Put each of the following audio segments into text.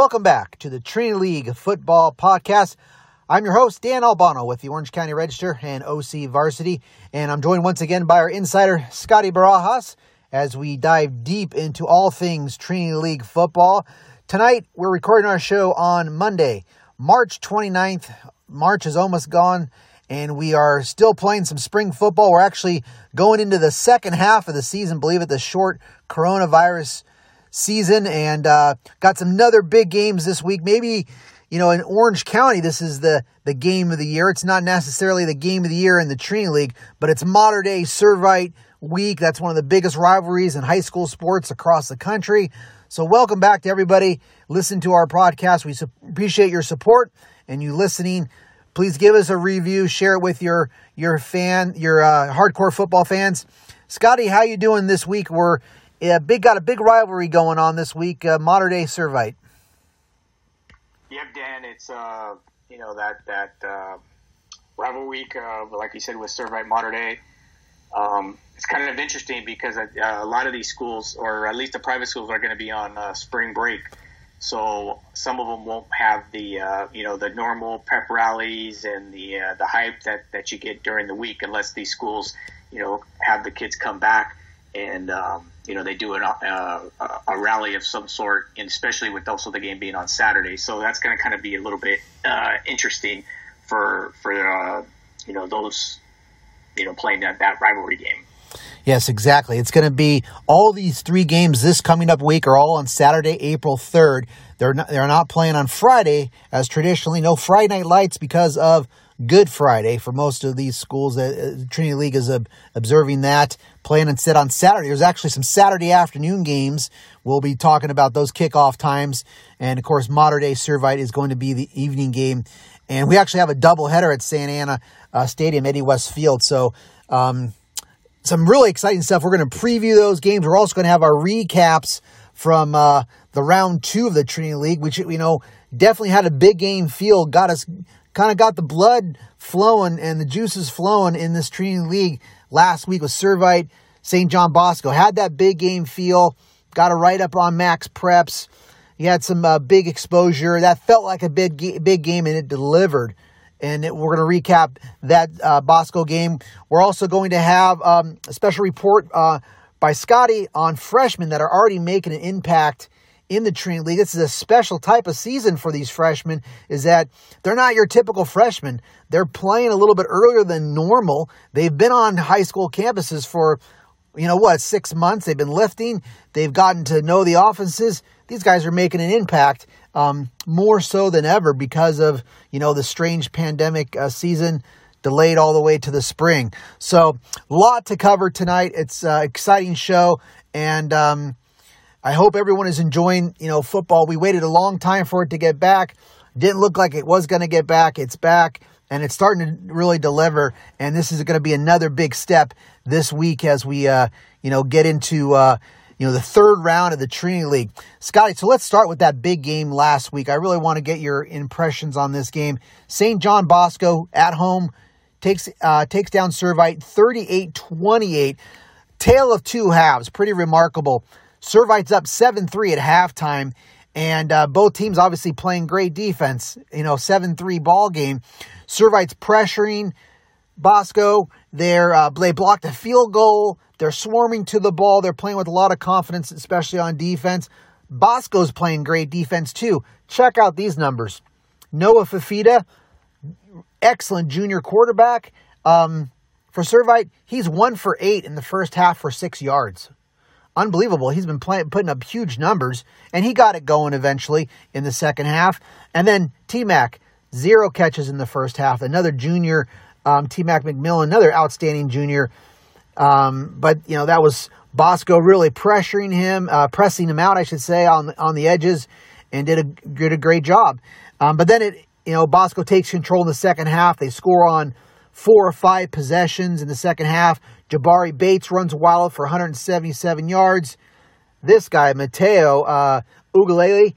welcome back to the Trinity League Football Podcast. I'm your host, Dan Albano with the Orange County Register and OC Varsity, and I'm joined once again by our insider, Scotty Barajas, as we dive deep into all things Trinity League football. Tonight, we're recording our show on Monday, March 29th. March is almost gone, and we are still playing some spring football. We're actually going into the second half of the season, believe it, the short coronavirus season and uh, got some other big games this week. Maybe, you know, in Orange County, this is the, the game of the year. It's not necessarily the game of the year in the Trinity League, but it's Mater Dei Servite week. That's one of the biggest rivalries in high school sports across the country. So, welcome back to everybody. Listen to our podcast. We su- appreciate your support and you listening. Please give us a review. Share it with your your fan, your uh, hardcore football fans. Scotty, how you doing this week? We're yeah, big got a big rivalry going on this week. Uh, Mater Dei Servite. Yep, Dan. It's uh, you know that that uh, rival week, uh, like you said, with Servite Mater Dei. Um, it's kind of interesting because uh, a lot of these schools, or at least the private schools, are going to be on uh, spring break. So some of them won't have the uh, you know the normal pep rallies and the uh, the hype that, that you get during the week, unless these schools you know have the kids come back and um, you know they do an, uh, a rally of some sort, and especially with also the game being on Saturday. So that's going to kind of be a little bit uh, interesting for for uh, you know those you know playing that that rivalry game. Yes, exactly. It's going to be all these three games this coming up week are all on Saturday, April 3rd. They're not, they're not playing on Friday as traditionally. No Friday night lights because of Good Friday for most of these schools. Uh, Trinity League is uh, observing that, playing instead on Saturday. There's actually some Saturday afternoon games. We'll be talking about those kickoff times. And of course, Mater Dei Servite is going to be the evening game. And we actually have a doubleheader at Santa Ana uh, Stadium, Eddie West Field. So, um, some really exciting stuff. We're going to preview those games. We're also going to have our recaps from uh, the round two of the Trinity League, which, you know, definitely had a big game feel, got us kind of got the blood flowing and the juices flowing in this Trinity League last week with Servite, St. John Bosco. Had that big game feel, got a write up on Max Preps. He had some uh, big exposure. That felt like a big, big game and it delivered. And it, we're going to recap that uh, Bosco game. We're also going to have um, a special report uh, by Scotty on freshmen that are already making an impact in the Trinity League. This is a special type of season for these freshmen, is that they're not your typical freshmen. They're playing a little bit earlier than normal. They've been on high school campuses for, you know what, six months. They've been lifting. They've gotten to know the offenses. These guys are making an impact um, more so than ever because of, you know, the strange pandemic uh, season delayed all the way to the spring. So, a lot to cover tonight. It's an exciting show. And, um, I hope everyone is enjoying, you know, football. We waited a long time for it to get back. Didn't look like it was going to get back. It's back and it's starting to really deliver. And this is going to be another big step this week as we, uh, you know, get into, uh, you know, the third round of the Trinity League. Scotty, so let's start with that big game last week. I really want to get your impressions on this game. St. John Bosco at home takes uh, takes down Servite 38-28. Tale of two halves, pretty remarkable. Servite's up 7 3 at halftime. And uh, both teams obviously playing great defense. You know, 7 3 ball game. Servite's pressuring Bosco. They're, uh, they blocked a field goal. They're swarming to the ball. They're playing with a lot of confidence, especially on defense. Bosco's playing great defense too. Check out these numbers. Noah Fifita, excellent junior quarterback. Um, for Servite, he's one for eight in the first half for six yards unbelievable. He's been putting up huge numbers, and he got it going eventually in the second half. And then T Mac, zero catches in the first half. Another junior, um, T Mac McMillan, another outstanding junior. Um, but you know that was Bosco really pressuring him, uh, pressing him out, I should say, on on the edges, and did a did a great job. Um, but then it, you know, Bosco takes control in the second half. They score on four or five possessions in the second half. Jabari Bates runs wild for 177 yards. This guy, Mateo uh, Uiagalelei,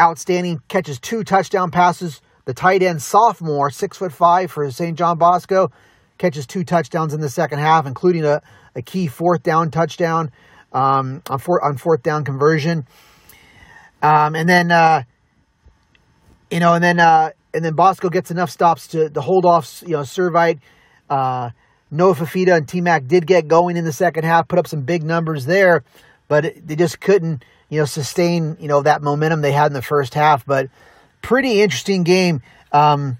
outstanding, catches two touchdown passes. The tight end sophomore, six foot five for St. John Bosco, catches two touchdowns in the second half, including a, a key fourth down touchdown um, on, four, on fourth down conversion. Um, and then uh, you know, and then uh, and then Bosco gets enough stops to, to hold off, you know, Servite. Uh, Noah Fifita and T Mac did get going in the second half, put up some big numbers there, but they just couldn't, you know, sustain, you know, that momentum they had in the first half. But pretty interesting game. Um,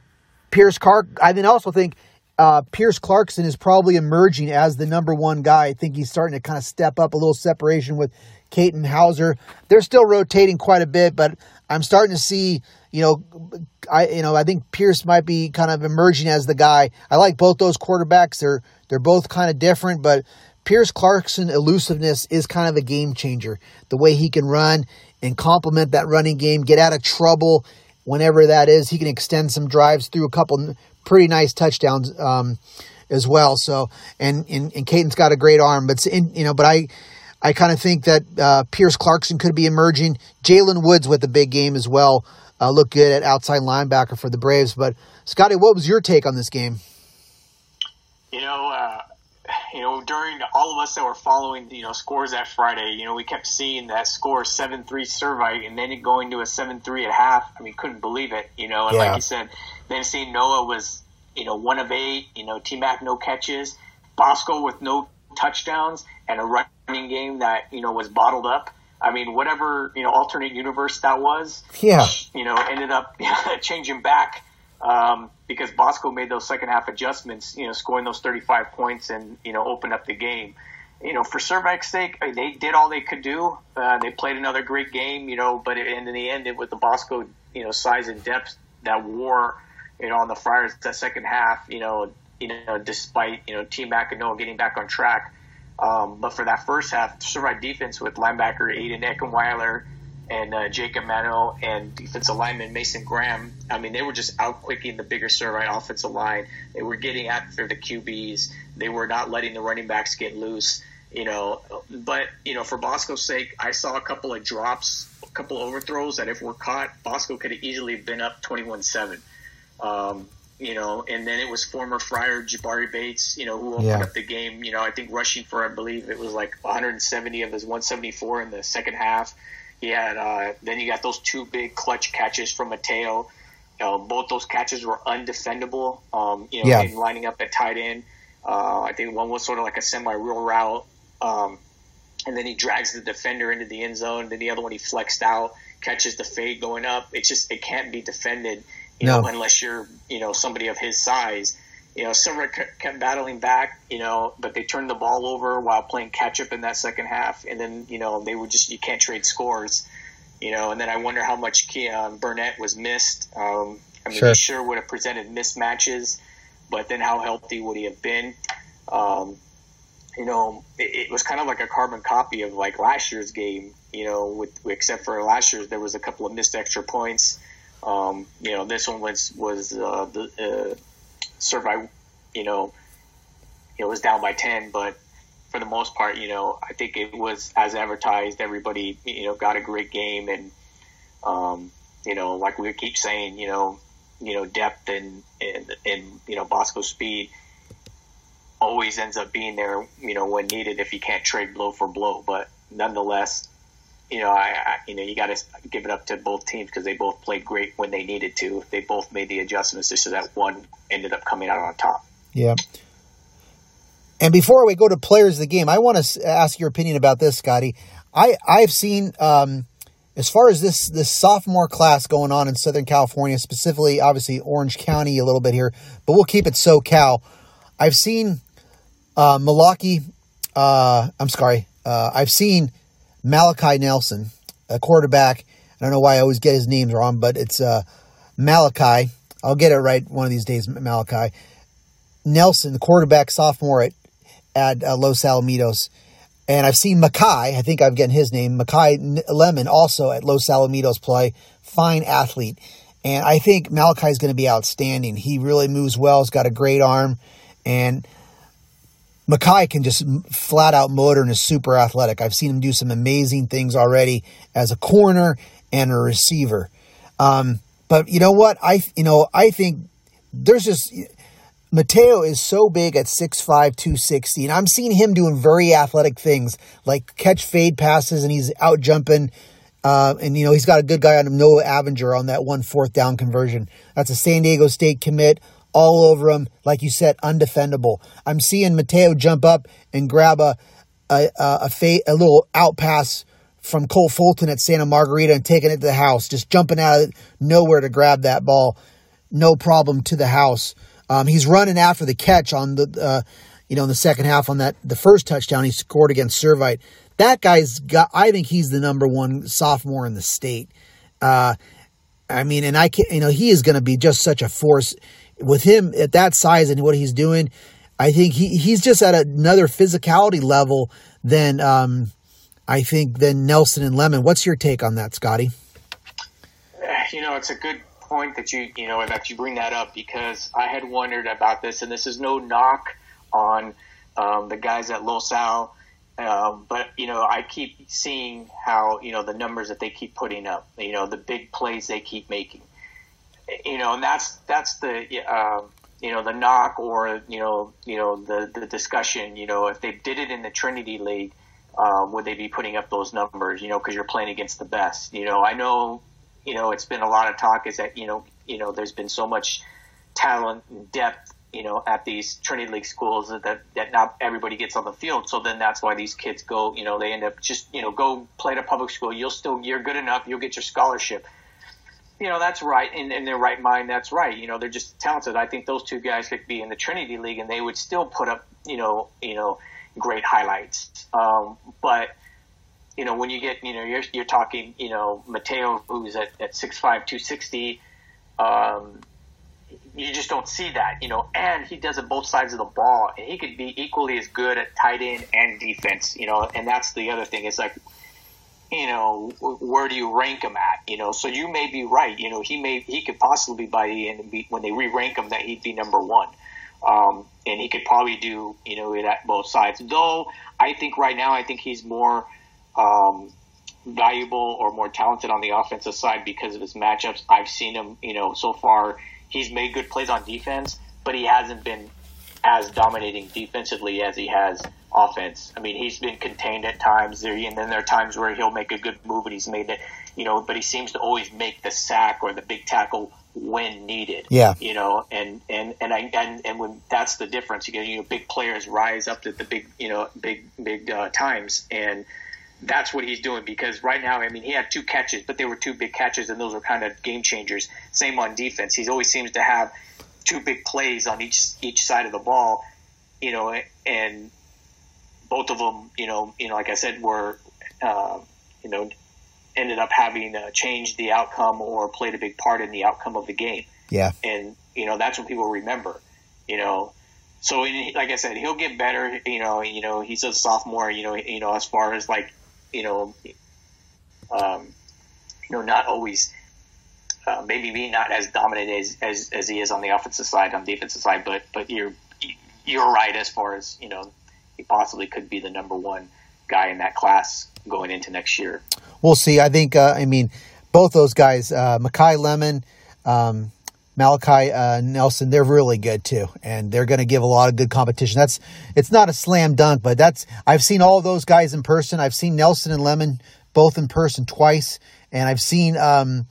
Pierce Clark, I then also think uh, Pierce Clarkson is probably emerging as the number one guy. I think he's starting to kind of step up a little separation with Katin Houser. They're still rotating quite a bit, but I'm starting to see, you know, I you know I think Pierce might be kind of emerging as the guy. I like both those quarterbacks. They're they're both kind of different, but Pierce Clarkson elusiveness is kind of a game changer. The way he can run and complement that running game, get out of trouble whenever that is. He can extend some drives through a couple pretty nice touchdowns um, as well. So and and, and Katin's got a great arm, but in, you know, but I I kind of think that uh, Pierce Clarkson could be emerging. Jalen Woods with a big game as well. Uh, look good at outside linebacker for the Braves. But Scotty, what was your take on this game? You know, uh, you know, during all of us that were following, you know, scores that Friday, you know, we kept seeing that score seven three Servite, and then it going to a seven three at half. I mean, couldn't believe it. You know, and yeah. like you said, then seeing Noah was, you know, one of eight. You know, T Mac no catches, Bosco with no touchdowns, and a running game that you know was bottled up. I mean, whatever you know, alternate universe that was, yeah, you know, ended up changing back um, because Bosco made those second half adjustments, you know, scoring those 35 points and you know opened up the game. You know, for Servite's sake, they did all they could do. Uh, they played another great game, you know, but in the end, it was the Bosco, you know, size and depth that wore, you know, on the Friars that second half, you know, you know, despite you know T Mac and Noah getting back on track. Um, but for that first half, Servite defense with linebacker Aiden Eckenweiler and uh, Jacob Manu and defensive lineman Mason Graham, I mean, they were just outquicking the bigger Servite offensive line. They were getting after the QBs. They were not letting the running backs get loose. You know, but you know, for Bosco's sake, I saw a couple of drops, a couple of overthrows that if were caught, Bosco could have easily been up twenty-one-seven. Um, you know, and then it was former Friar Jabari Bates, you know, who opened yeah. up the game. You know, I think rushing for, I believe it was like 170 of his 174 in the second half. He had, uh, then you got those two big clutch catches from Mateo. You know, both those catches were undefendable. Um, you know, yeah. lining up at tight end. Uh, I think one was sort of like a semi-real route. Um, and then he drags the defender into the end zone. Then the other one he flexed out, catches the fade going up. It just it can't be defended you no. know, unless you're, you know, somebody of his size. You know, Silver kept battling back, you know, but they turned the ball over while playing catch up in that second half. And then, you know, they were just, you can't trade scores, you know, and then I wonder how much Keon Burnett was missed. Um, I mean, sure. he sure would have presented mismatches, but then how healthy would he have been? Um, you know, it, it, was kind of like a carbon copy of like last year's game, you know, with except for last year's, there was a couple of missed extra points. Um, you know, this one was was uh, the uh, Servite, you know, it was down by ten, but for the most part, you know, I think it was as advertised. Everybody, you know, got a great game, and um, you know, like we keep saying, you know, you know, depth and and and you know, Bosco speed always ends up being there, you know, when needed if you can't trade blow for blow. But nonetheless, you know, I, I you know you got to give it up to both teams because they both played great when they needed to. They both made the adjustments just so that one ended up coming out on top. Yeah. And before we go to players of the game, I want to ask your opinion about this, Scotty. I I've seen um, as far as this this sophomore class going on in Southern California, specifically, obviously Orange County a little bit here, but we'll keep it SoCal. I've seen uh, Malaki. Uh, I'm sorry. Uh, I've seen Malachi Nelson, a quarterback. I don't know why I always get his names wrong, but it's uh, Malachi. I'll get it right one of these days, Malachi. Nelson, the quarterback sophomore at, at uh, Los Alamitos. And I've seen Mackay, I think I've gotten his name, Makai Lemon, also at Los Alamitos play. Fine athlete. And I think Malachi is going to be outstanding. He really moves well. He's got a great arm. And Makai can just flat out motor and is super athletic. I've seen him do some amazing things already as a corner and a receiver. Um, but you know what? I you know I think there's just Mateo is so big at 6'5", 260, and I'm seeing him doing very athletic things like catch fade passes, and he's out jumping Uh, and you know he's got a good guy on him, Noah Avenger, on that one fourth down conversion. That's a San Diego State commit, all over him. Like you said, undefendable. I'm seeing Mateo jump up and grab a a a, a, fa- a little out pass from Cole Fulton at Santa Margarita and taking it to the house, just jumping out of nowhere to grab that ball, no problem to the house. Um, he's running after the catch on the, uh, you know, in the second half on that the first touchdown he scored against Servite. That guy's got. I think he's the number one sophomore in the state. Uh, I mean, and I can't you know, he is going to be just such a force with him at that size and what he's doing. I think he he's just at another physicality level than. Um, I think, than Nelson and Lemon. What's your take on that, Scotty? You know, it's a good point that you you know that you bring that up because I had wondered about this, and this is no knock on um, the guys at Los Al, um, but you know I keep seeing how you know the numbers that they keep putting up, you know the big plays they keep making, you know, and that's that's the. Uh, you know the knock or you know you know the the discussion you know if they did it in the Trinity League um, would they be putting up those numbers? You know, because you're playing against the best. You know, I know, you know, it's been a lot of talk is that you know, you know, there's been so much talent and depth, you know, at these Trinity League schools that that not everybody gets on the field. So then that's why these kids go. You know, they end up just you know go play at a public school. You'll still you're good enough. You'll get your scholarship. You know, that's right. In, in their right mind, that's right. You know, they're just talented. I think those two guys could be in the Trinity League and they would still put up, you know, you know, great highlights. Um, but you know, when you get, you know, you're, you're talking, you know, Mateo, who's at, at 6'5", 260, um, you just don't see that, you know, and he does it both sides of the ball, and he could be equally as good at tight end and defense, you know, and that's the other thing. It's like, you know, where do you rank him at? You know, so you may be right. You know, he may he could possibly be by the end be, when they re-rank him that he'd be number one. Um, and he could probably do, you know, it at both sides. Though I think right now, I think he's more um, valuable or more talented on the offensive side because of his matchups. I've seen him, you know, so far he's made good plays on defense, but he hasn't been as dominating defensively as he has offense. I mean, he's been contained at times there, and then there are times where he'll make a good move and he's made it, you know, but he seems to always make the sack or the big tackle when needed. Yeah. You know, and and and I and, and when that's the difference, you get you know big players rise up to the big you know big big uh, times and. That's what he's doing because right now, I mean, he had two catches, but they were two big catches, and those were kind of game changers. Same on defense; he always seems to have two big plays on each each side of the ball, you know, and both of them, you know, you know, like I said, were, uh, you know, ended up having uh, changed the outcome or played a big part in the outcome of the game. Yeah. And, you know, that's what people remember, you know. So, like I said, he'll get better, you know, you know, he's a sophomore, you know, you know, as far as like, you know, um, you know, not always, uh, maybe being not as dominant as, as, as he is on the offensive side, on the defensive side, but, but you're, you're right as far as, you know, he possibly could be the number one guy in that class going into next year we'll see. I think, uh, I mean, both those guys, uh, Makai Lemon, um, Malachi uh, Nelson, they're really good too, and they're going to give a lot of good competition. That's it's not a slam dunk, but that's I've seen all those guys in person. I've seen Nelson and Lemon both in person twice, and I've seen um,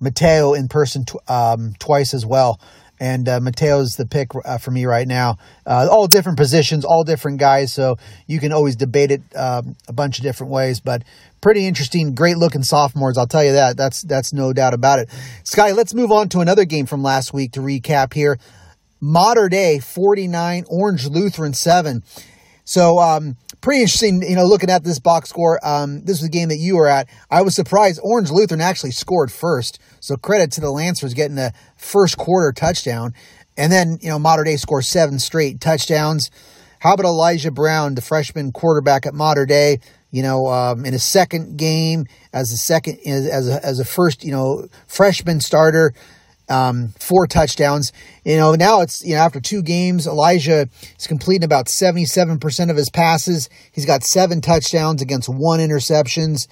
Mateo in person tw- um, twice as well and uh, Mateo's the pick uh, for me right now. Uh, all different positions, all different guys, so you can always debate it um, a bunch of different ways. But pretty interesting, great looking sophomores. I'll tell you that. That's that's no doubt about it. Sky, let's move on to another game from last week to recap here. Mater Dei forty nine, Orange Lutheran seven. So um, pretty interesting, you know, looking at this box score. Um, this was a game that you were at. I was surprised Orange Lutheran actually scored first. So credit to the Lancers getting the first quarter touchdown. And then, you know, Mater Dei scores seven straight touchdowns. How about Elijah Brown, the freshman quarterback at Mater Dei? You know, um, in his second game as a second as a, as a first, you know, freshman starter, um, four touchdowns. You know, now it's, you know, after two games, Elijah is completing about 77% of his passes. He's got seven touchdowns against one interceptions.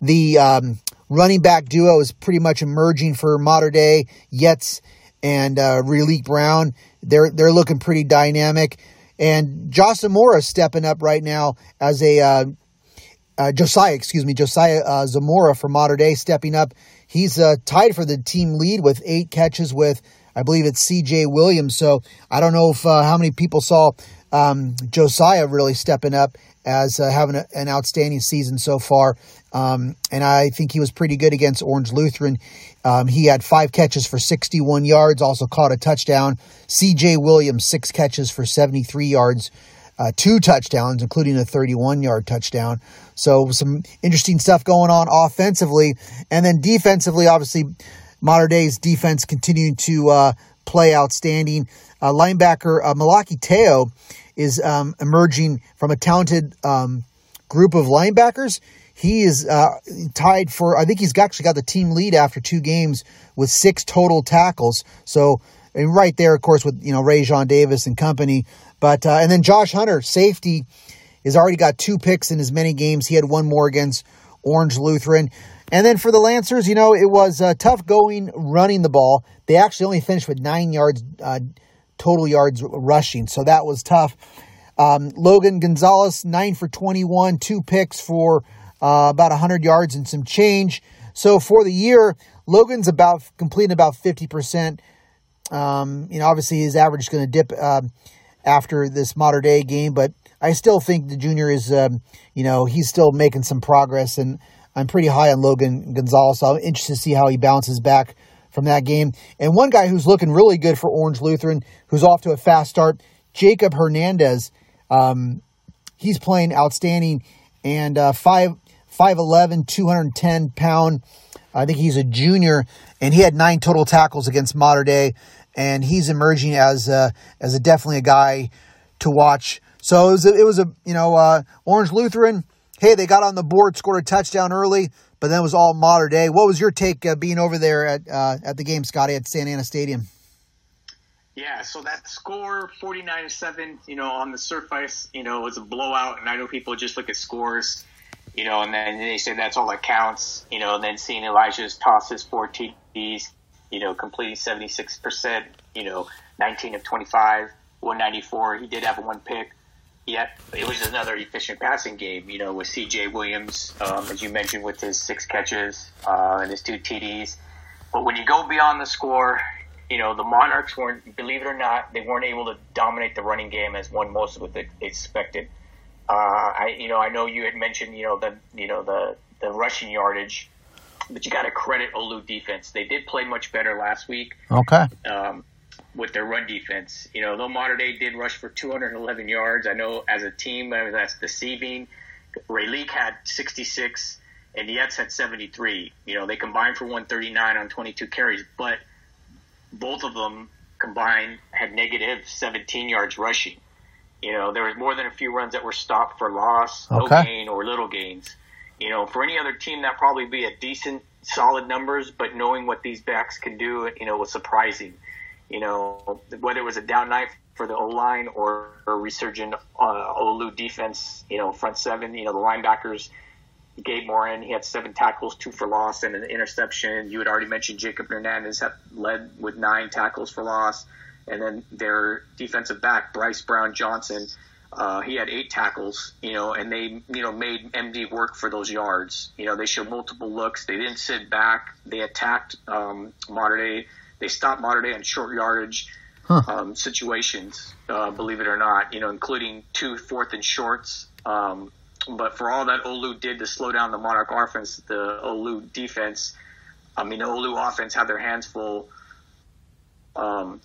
The um, running back duo is pretty much emerging for Mater Dei Yetz and uh, Raleek Brown, they're, they're looking pretty dynamic. And Josh Amora stepping up right now as a, uh, uh, Josiah, excuse me, Josiah uh, Zamora for Mater Dei, stepping up. He's uh, tied for the team lead with eight catches with, I believe it's C.J. Williams. So I don't know if uh, how many people saw um, Josiah really stepping up as uh, having a, an outstanding season so far. Um, and I think he was pretty good against Orange Lutheran. Um, he had five catches for 61 yards, also caught a touchdown. C.J. Williams, six catches for 73 yards uh, two touchdowns, including a 31 yard touchdown. So, some interesting stuff going on offensively. And then defensively, obviously, Mater Dei's defense continuing to uh, play outstanding. Uh, linebacker uh, Malaki Teo is um, emerging from a talented um, group of linebackers. He is uh, tied for, I think he's actually got the team lead after two games with six total tackles. So, and right there, of course, with you know Ray John Davis and company. But uh, and then Josh Hunter, safety, has already got two picks in as many games. He had one more against Orange Lutheran. And then for the Lancers, you know, it was uh, tough going running the ball. They actually only finished with nine yards uh, total yards rushing, so that was tough. Um, Logan Gonzalez, nine for 21, two picks for uh, about 100 yards and some change. So for the year, Logan's about completing about 50%. Um, you know, obviously his average is going to dip uh, after this Mater Dei game, but I still think the junior is, um, you know, he's still making some progress, and I'm pretty high on Logan Gonzalez. So I'm interested to see how he bounces back from that game. And one guy who's looking really good for Orange Lutheran, who's off to a fast start, Jacob Hernandez. Um, he's playing outstanding, and uh, five. 5'11, 210 pound. I think he's a junior, and he had nine total tackles against Mater Dei and he's emerging as a, as a definitely a guy to watch. So it was a, it was a you know uh, Orange Lutheran. Hey, they got on the board, scored a touchdown early, but then it was all Mater Dei. What was your take uh, being over there at uh, at the game, Scotty, at Santa Ana Stadium? Yeah, so that score, 49 to 7, you know, on the surface, you know, was a blowout. And I know people just look at scores, you know, and then they say that's all that counts, you know, and then seeing Elijah's tosses, four TDs, you know, completing 76%, you know, 19 of 25, 194. He did have one pick. Yet it was another efficient passing game, you know, with C.J. Williams, um, as you mentioned, with his six catches uh, and his two TDs. But when you go beyond the score, you know, the Monarchs weren't, believe it or not, they weren't able to dominate the running game as one most would expected. Uh, I, you know, I know you had mentioned, you know, the, you know, the, the rushing yardage but you got to credit Olu defense. They did play much better last week. Okay. Um, with their run defense, you know, though Mater Dei did rush for 211 yards, I know as a team that's deceiving. Rayleigh had 66 and the Ets had 73. You know, they combined for 139 on 22 carries, but both of them combined had negative 17 yards rushing. You know, there was more than a few runs that were stopped for loss, okay. no gain, or little gains. You know, for any other team, that probably be a decent, solid numbers. But knowing what these backs can do, you know, was surprising. You know, whether it was a down night for the O line or a resurgent uh, Olu defense, you know, front seven, you know, the linebackers. Gabe Morin, he had seven tackles, two for loss, and an interception. You had already mentioned Jacob Hernandez led with nine tackles for loss. And then their defensive back, Bryce Brown Johnson, uh, he had eight tackles, you know, and they, you know, made MD work for those yards. You know, they showed multiple looks. They didn't sit back. They attacked um, Mater Dei. They stopped Mater Dei on short yardage huh. um, situations, uh, believe it or not, you know, including two fourth and shorts. Um, but for all that Olu did to slow down the Monarch offense, the Olu defense, I mean, the Olu offense had their hands full. Um,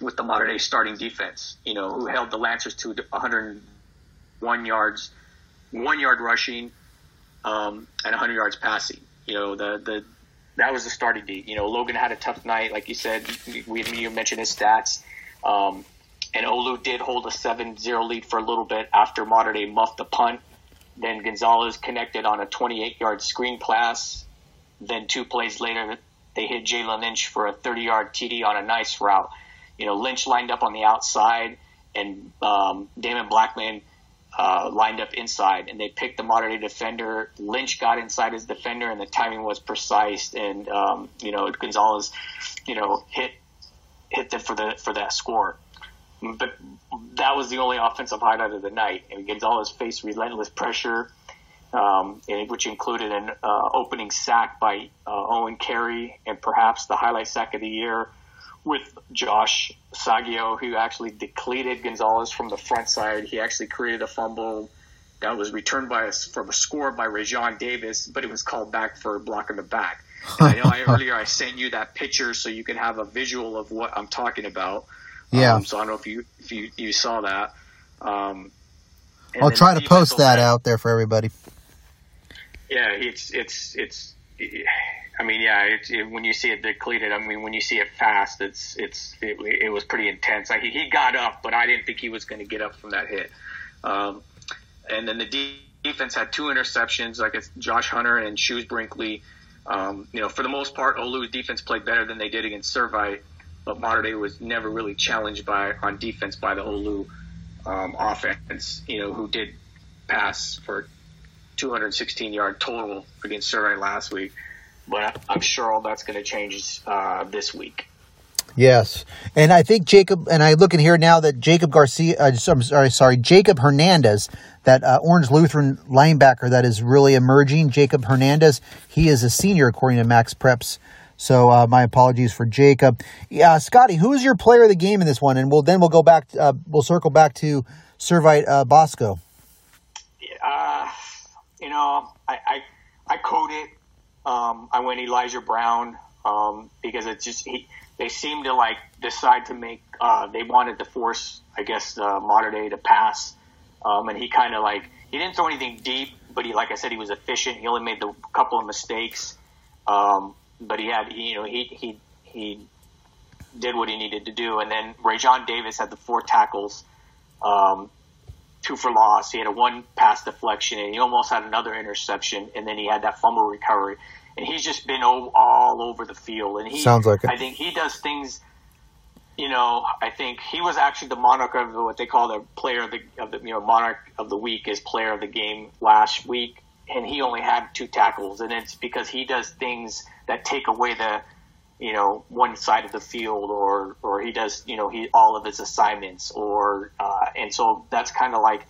with the Mater Dei starting defense, you know, who held the Lancers to 101 yards, one yard rushing, um, and 100 yards passing. You know, the the that was the starting D. You know, Logan had a tough night, like you said. We you mentioned his stats, um, and Olu did hold a 7-0 lead for a little bit after Mater Dei muffed the punt. Then Gonzalez connected on a 28-yard screen pass. Then two plays later, they hit Jalen Lynch for a 30-yard TD on a nice route you know, Lynch lined up on the outside and um, Damon Blackman uh, lined up inside, and they picked the Mater Dei defender. Lynch got inside his defender, and the timing was precise. And um, you know, Gonzalez, you know, hit hit them for the for that score. But that was the only offensive highlight of the night. And Gonzalez faced relentless pressure. um, which included an uh, opening sack by uh, Owen Carey and perhaps the highlight sack of the year with Josh Saggio, who actually depleted Gonzalez from the front side. He actually created a fumble that was returned by us from a score by Rajon Davis, but it was called back for a block in the back. I know I, earlier I sent you that picture so you can have a visual of what I'm talking about. Yeah. Um, so I don't know if you if you, you saw that. Um, I'll try to post that out there for everybody. Yeah, it's it's it's. I mean, yeah, it, when you see it depleted. I mean, when you see it fast, it's it's it, it was pretty intense. Like he, he got up, but I didn't think he was going to get up from that hit. Um, and then the defense had two interceptions, like it's Josh Hunter and Shoes Brinkley. Um, you know, for the most part, Olu's defense played better than they did against Servite, but Mater Dei was never really challenged by on defense by the Olu um, offense. You know, who did pass for 216 yard total against Servite last week, but I'm sure all that's going to change uh, this week. Yes, and I think Jacob and I look in here now that Jacob Garcia. Uh, I'm sorry, sorry, Jacob Hernandez, that uh, Orange Lutheran linebacker that is really emerging. Jacob Hernandez, he is a senior according to Max Preps. So uh, my apologies for Jacob. Yeah, Scotty, who is your player of the game in this one? And we'll then we'll go back. Uh, we'll circle back to Servite uh, Bosco. Uh, you know, I I, I code it. Um, I went Elijah Brown um, because it's just he they seemed to like decide to make. Uh, they wanted to force, I guess, uh, Mater Dei to pass, um, and he kind of like he didn't throw anything deep, but he, like I said, he was efficient. He only made a couple of mistakes, um, but he had, he, you know, he he he did what he needed to do. And then Rajon Davis had the four tackles, um, two for loss. He had a one pass deflection, and he almost had another interception. And then he had that fumble recovery and he's just been all, over the field. And he sounds like it. I think he does things. You know, I think he was actually the monarch of what they call the player of the, of the you know monarch of the week is player of the game last week, and he only had two tackles, and it's because he does things that take away the you know one side of the field or or he does you know he all of his assignments or uh, and so that's kind of like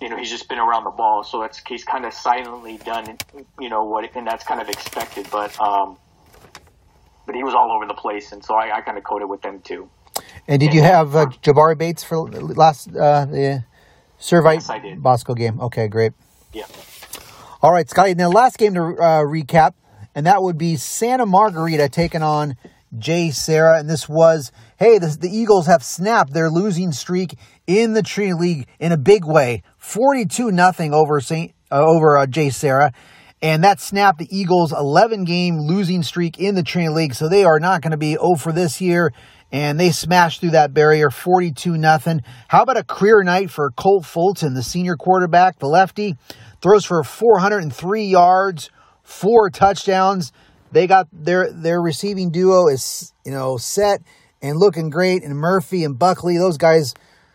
you know, he's just been around the ball, so it's he's kind of silently done, you know, what, and that's kind of expected. But um, but he was all over the place, and so I, I kind of coded with them too. And did and, you have uh, Jabari Bates for last uh, the Servite yes, Bosco game? Okay, great. Yeah. All right, Scotty. Now, last game to uh, recap, and that would be Santa Margarita taking on JSerra, and this was hey, the, Eagles have snapped their losing streak in the Trinity League in a big way, forty-two nothing over Saint uh, over uh, JSerra, and that snapped the Eagles' eleven game losing streak in the Trinity League. So they are not going to be over this year. And they smashed through that barrier, forty-two nothing. How about a career night for Cole Fulton, the senior quarterback, the lefty, throws for 403 yards, four touchdowns. They got their their receiving duo is you know set and looking great. And Murphy and Buckley, those guys,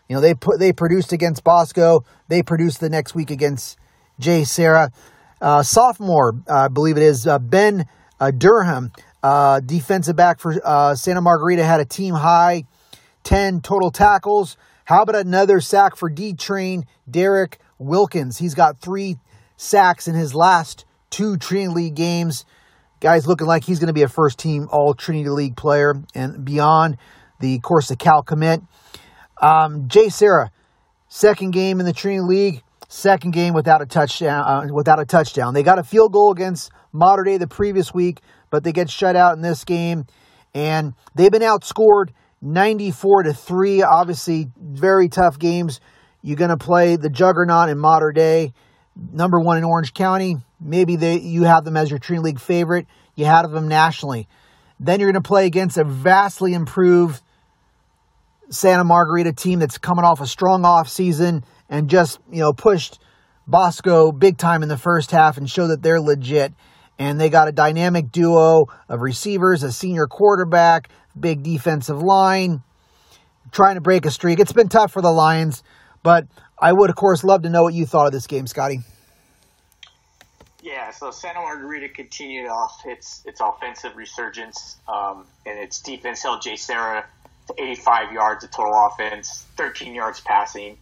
you know they put they produced against Bosco. They produced the next week against JSerra. Uh, sophomore, uh, I believe it is uh, Ben uh, Durham, uh, defensive back for uh, Santa Margarita, had a team high ten total tackles. How about another sack for D Train Derek Wilkins? He's got three sacks in his last two Trinity League games. Guy's looking like he's going to be a first team All Trinity League player and beyond. The course of Cal commit. Um, JSerra, second game in the Trinity League, second game without a touchdown. Uh, without a touchdown, they got a field goal against Mater Dei the previous week, but they get shut out in this game, and they've been outscored 94 to three. Obviously, very tough games. You're going to play the juggernaut in Mater Dei, number one in Orange County. Maybe they you have them as your Trinity League favorite. You have them nationally. Then you're going to play against a vastly improved Santa Margarita team that's coming off a strong off season and just you know pushed Bosco big time in the first half and show that they're legit. And they got a dynamic duo of receivers, a senior quarterback, big defensive line, trying to break a streak. It's been tough for the Lions, but I would, of course, love to know what you thought of this game, Scotty. Yeah, so Santa Margarita continued off its its offensive resurgence, um, and its defense held JSerra to 85 yards of total offense, 13 yards passing.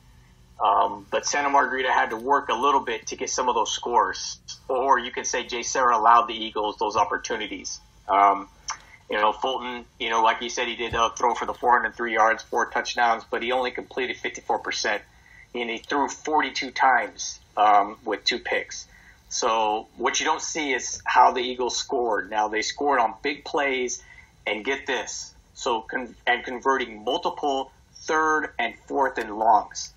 Um, but Santa Margarita had to work a little bit to get some of those scores. Or you can say JSerra allowed the Eagles those opportunities. Um, you know, Fulton, you know, like you said, he did a throw for the 403 yards, four touchdowns, but he only completed 54%. And he threw 42 times um, with two picks. So what you don't see is how the Eagles scored. Now they scored on big plays, and get this, so con- and converting multiple third and fourth and longs.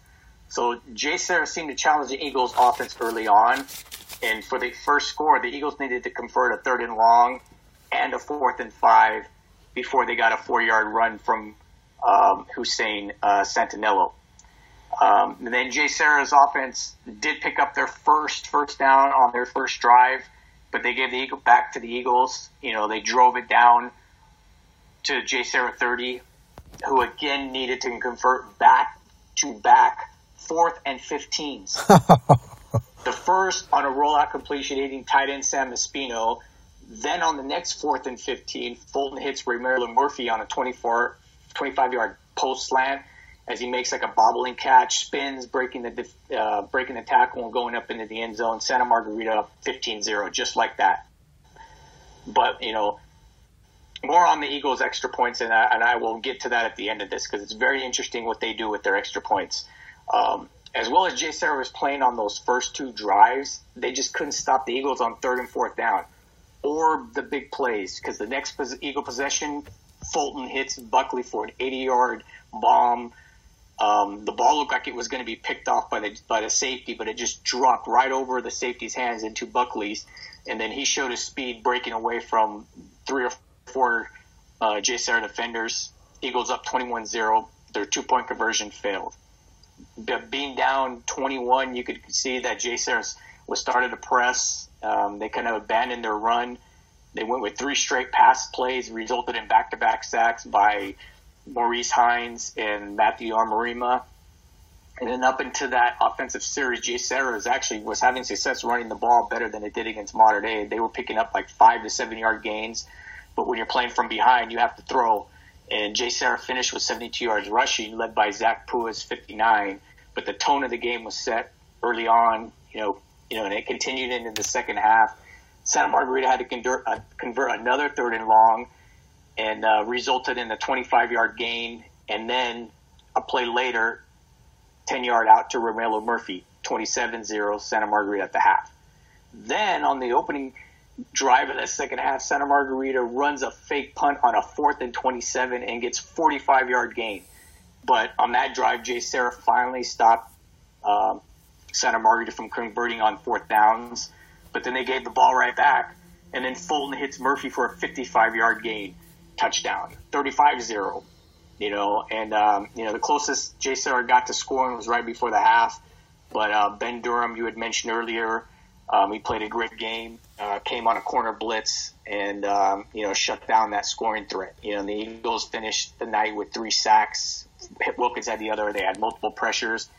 So JSerra seemed to challenge the Eagles offense early on. And for the first score, the Eagles needed to convert a third and long and a fourth and five before they got a four yard run from um, Hussein uh, Santanello. Um, and then JSerra's offense did pick up their first first down on their first drive, but they gave the Eagle back to the Eagles. You know, they drove it down to JSerra 30, who again needed to convert back to back fourth and 15s. the first on a rollout completion, aiding tight end Sam Espino. Then on the next fourth and 15, Fulton hits Ray Maryland Murphy on a 24, 25 yard post slant as he makes like a bobbling catch, spins, breaking the uh, breaking the tackle and going up into the end zone. Santa Margarita 15-0, just like that. But you know, more on the Eagles' extra points, and I, and I will get to that at the end of this because it's very interesting what they do with their extra points. Um, as well as JSerra was playing on those first two drives, they just couldn't stop the Eagles on third and fourth down or the big plays because the next Eagle possession, Fulton hits Buckley for an 80 yard bomb. Um, the ball looked like it was going to be picked off by the by the safety, but it just dropped right over the safety's hands into Buckley's, and then he showed his speed breaking away from three or four uh, JSerra defenders. Eagles up 21-0. Their two-point conversion failed being down 21, you could see that JSerra was started to press. Um, they kind of abandoned their run. They went with three straight pass plays, resulted in back-to-back sacks by Maurice Hines and Matthew Amarima. And then up into that offensive series, JSerra was actually was having success running the ball better than it did against Mater Dei. They were picking up like five to seven yard gains, but when you're playing from behind, you have to throw. And JSerra finished with 72 yards rushing, led by Zach Pua's 59. But the tone of the game was set early on, you know, you know, and it continued into the second half. Santa Margarita had to convert, uh, convert another third and long, and uh, resulted in a 25-yard gain, and then a play later, 10-yard out to Romello Murphy, 27-0 Santa Margarita at the half. Then on the opening drive of the second half, Santa Margarita runs a fake punt on a fourth and 27 and gets 45 yard gain. But on that drive, JSerra finally stopped um, Santa Margarita from converting on fourth downs. But then they gave the ball right back. And then Fulton hits Murphy for a 55 yard gain, touchdown, 35 0. You know, and, um, you know, the closest JSerra got to scoring was right before the half. But uh, Ben Durham, you had mentioned earlier, um, he played a great game, uh, came on a corner blitz, and um, you know shut down that scoring threat. You know the Eagles finished the night with three sacks. Wilkins had the other. They had multiple pressures.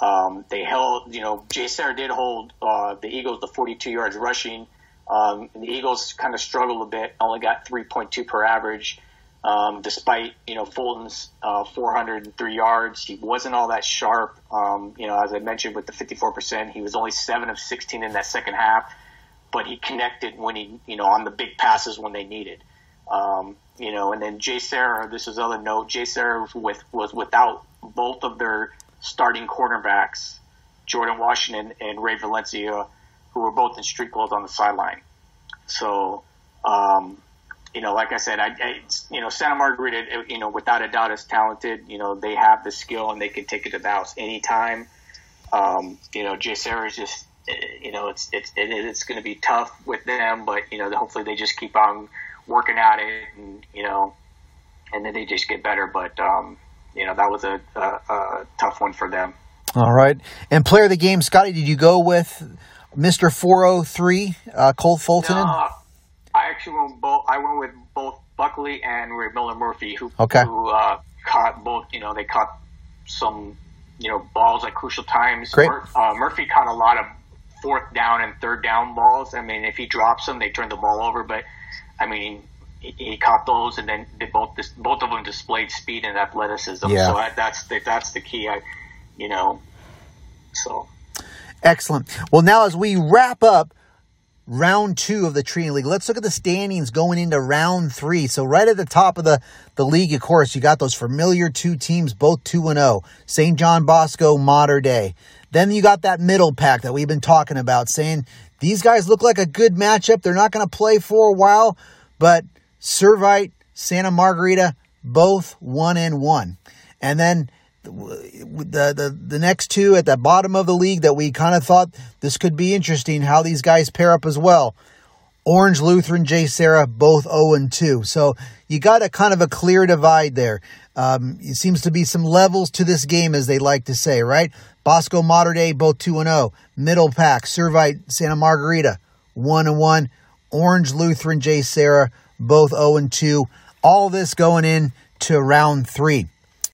Um, they held, you know, JSerra did hold uh, the Eagles to 42 yards rushing. Um, and the Eagles kind of struggled a bit, only got 3.2 per average. Um, despite you know Fulton's uh, 403 yards, he wasn't all that sharp. Um, you know, as I mentioned with the 54%, he was only seven of 16 in that second half, but he connected when he you know on the big passes when they needed. Um, you know, and then JSerra, this is other note. JSerra with was without both of their starting cornerbacks, Jordan Washington and Ray Valencia, who were both in street clothes on the sideline. So. Um, you know, like I said, I, I, you know, Santa Margarita, you know, without a doubt is talented. You know, they have the skill and they can take it to the house anytime. Um, you know, JSerra is just, you know, it's it's it, it's going to be tough with them, but you know, hopefully they just keep on working at it, and you know, and then they just get better. But um, you know, that was a, a, a tough one for them. All right, and player of the game, Scotty, did you go with Mister 403, uh, Cole Fulton? No, I actually went both. I went with both Buckley and Ray Miller Murphy, who okay. who uh, caught both. You know, they caught some you know balls at crucial times. Great. Uh, Murphy caught a lot of fourth down and third down balls. I mean, if he drops them, they turn the ball over. But I mean, he, he caught those, and then they both both of them displayed speed and athleticism. Yeah. So that, that's the, that's the key. I, you know, So excellent. Well, now as we wrap up round two of the Trinity League. Let's look at the standings going into round three. So right at the top of the, the league, of course, you got those familiar two teams, both 2 and 0. St. John Bosco, Mater Dei. Then you got that middle pack that we've been talking about, saying these guys look like a good matchup. They're not going to play for a while, but Servite, Santa Margarita, both one and one. And then the, the the next two at the bottom of the league that we kind of thought this could be interesting how these guys pair up as well. Orange Lutheran, JSerra, both 0 and 2. So you got a kind of a clear divide there. Um, it seems to be some levels to this game, as they like to say, right? Bosco Mater Dei, both 2 and 0. Middle pack, Servite, Santa Margarita, 1 and 1. Orange Lutheran, JSerra, both 0 and 2. All this going in to round three.